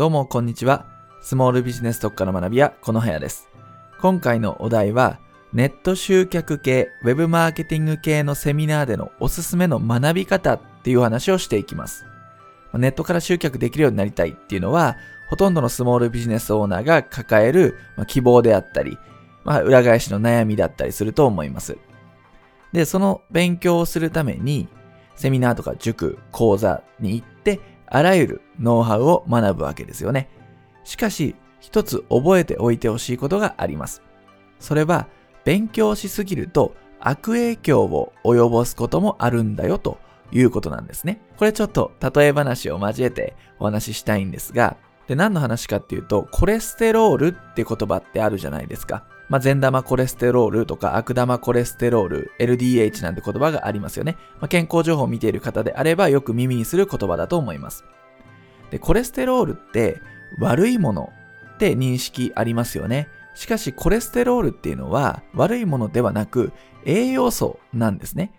どうもこんにちは。スモールビジネス特化の学び屋、このはやです。今回のお題は、ネット集客系、ウェブマーケティング系のセミナーでのおすすめの学び方っていう話をしていきます。ネットから集客できるようになりたいっていうのは、ほとんどのスモールビジネスオーナーが抱える希望であったり、まあ、裏返しの悩みだったりすると思います。で、その勉強をするために、セミナーとか塾、講座に行って、あらゆるノウハウを学ぶわけですよね。しかし、一つ覚えておいてほしいことがあります。それは、勉強しすぎると悪影響を及ぼすこともあるんだよということなんですね。これちょっと例え話を交えてお話ししたいんですが、で、何の話かっていうと、コレステロールって言葉ってあるじゃないですか。まあ、善玉コレステロールとか悪玉コレステロール、LDH なんて言葉がありますよね。まあ、健康情報を見ている方であればよく耳にする言葉だと思います。で、コレステロールって悪いものって認識ありますよね。しかしコレステロールっていうのは悪いものではなく栄養素なんですね。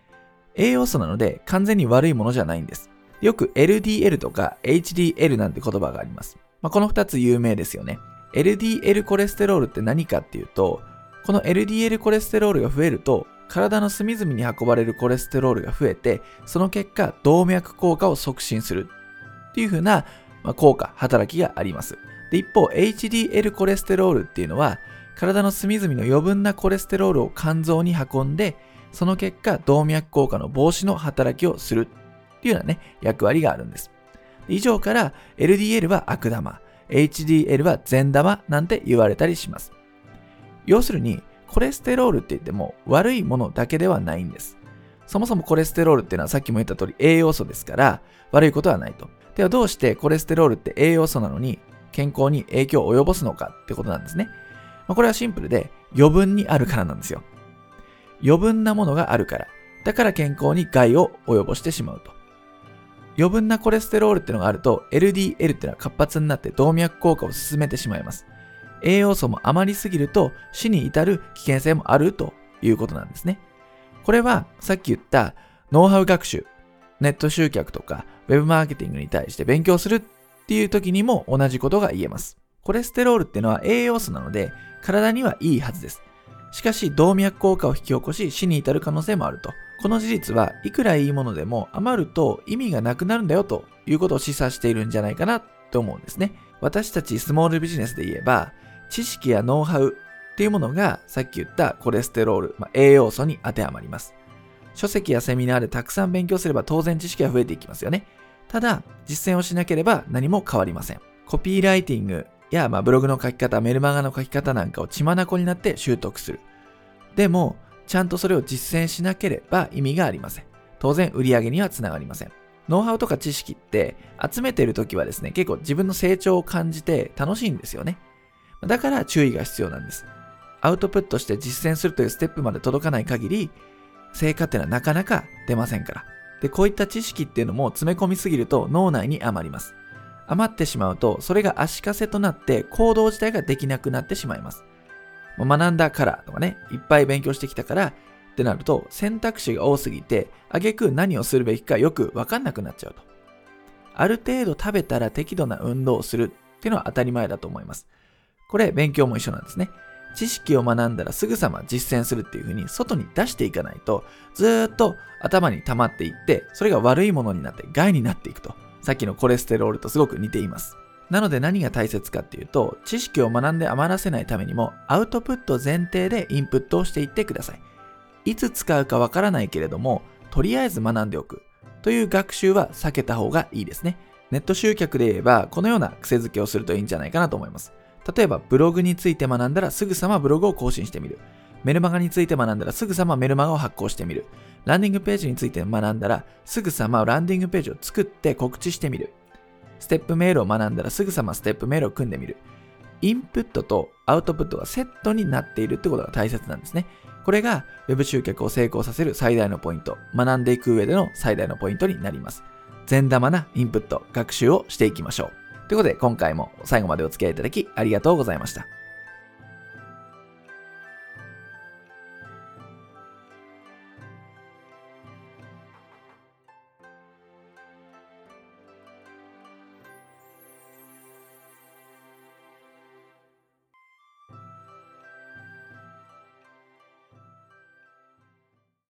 栄養素なので完全に悪いものじゃないんです。よく LDL とか HDL なんて言葉があります。まあ、この二つ有名ですよね。LDL コレステロールって何かっていうと、この LDL コレステロールが増えると、体の隅々に運ばれるコレステロールが増えて、その結果、動脈硬化を促進するっていう風な、まあ、効果、働きがあります。で、一方、HDL コレステロールっていうのは、体の隅々の余分なコレステロールを肝臓に運んで、その結果、動脈硬化の防止の働きをするっていうようなね、役割があるんです。以上から、LDL は悪玉、HDL は善玉なんて言われたりします。要するに、コレステロールって言っても悪いものだけではないんです。そもそもコレステロールっていうのはさっきも言った通り栄養素ですから悪いことはないと。ではどうしてコレステロールって栄養素なのに健康に影響を及ぼすのかってことなんですね。まあ、これはシンプルで余分にあるからなんですよ。余分なものがあるから。だから健康に害を及ぼしてしまうと。余分なコレステロールっていうのがあると LDL っていうのは活発になって動脈硬化を進めてしまいます。栄養素も余りすぎると死に至る危険性もあるということなんですね。これはさっき言ったノウハウ学習、ネット集客とか Web マーケティングに対して勉強するっていう時にも同じことが言えます。コレステロールっていうのは栄養素なので体にはいいはずです。しかし動脈硬化を引き起こし死に至る可能性もあると。この事実はいくらいいものでも余ると意味がなくなるんだよということを示唆しているんじゃないかなと思うんですね。私たちスモールビジネスで言えば知識やノウハウっていうものがさっき言ったコレステロール、まあ、栄養素に当てはまります。書籍やセミナーでたくさん勉強すれば当然知識は増えていきますよね。ただ、実践をしなければ何も変わりません。コピーライティングや、まあ、ブログの書き方、メルマガの書き方なんかを血眼になって習得する。でも、ちゃんとそれを実践しなければ意味がありません。当然売り上げにはつながりません。ノウハウとか知識って集めてるときはですね、結構自分の成長を感じて楽しいんですよね。だから注意が必要なんです。アウトプットして実践するというステップまで届かない限り、成果っていうのはなかなか出ませんから。で、こういった知識っていうのも詰め込みすぎると脳内に余ります。余ってしまうと、それが足かせとなって行動自体ができなくなってしまいます。学んだからとかね、いっぱい勉強してきたからってなると選択肢が多すぎて、あげく何をするべきかよくわかんなくなっちゃうと。ある程度食べたら適度な運動をするっていうのは当たり前だと思います。これ勉強も一緒なんですね。知識を学んだらすぐさま実践するっていう風に外に出していかないとずっと頭に溜まっていってそれが悪いものになって害になっていくとさっきのコレステロールとすごく似ていますなので何が大切かっていうと知識を学んで余らせないためにもアウトプット前提でインプットをしていってくださいいつ使うかわからないけれどもとりあえず学んでおくという学習は避けた方がいいですねネット集客で言えばこのような癖づけをするといいんじゃないかなと思います例えばブログについて学んだらすぐさまブログを更新してみる。メルマガについて学んだらすぐさまメルマガを発行してみる。ランディングページについて学んだらすぐさまランディングページを作って告知してみる。ステップメールを学んだらすぐさまステップメールを組んでみる。インプットとアウトプットがセットになっているってことが大切なんですね。これが Web 集客を成功させる最大のポイント、学んでいく上での最大のポイントになります。善玉なインプット、学習をしていきましょう。ということで、今回も最後までお付き合いいただきありがとうございました。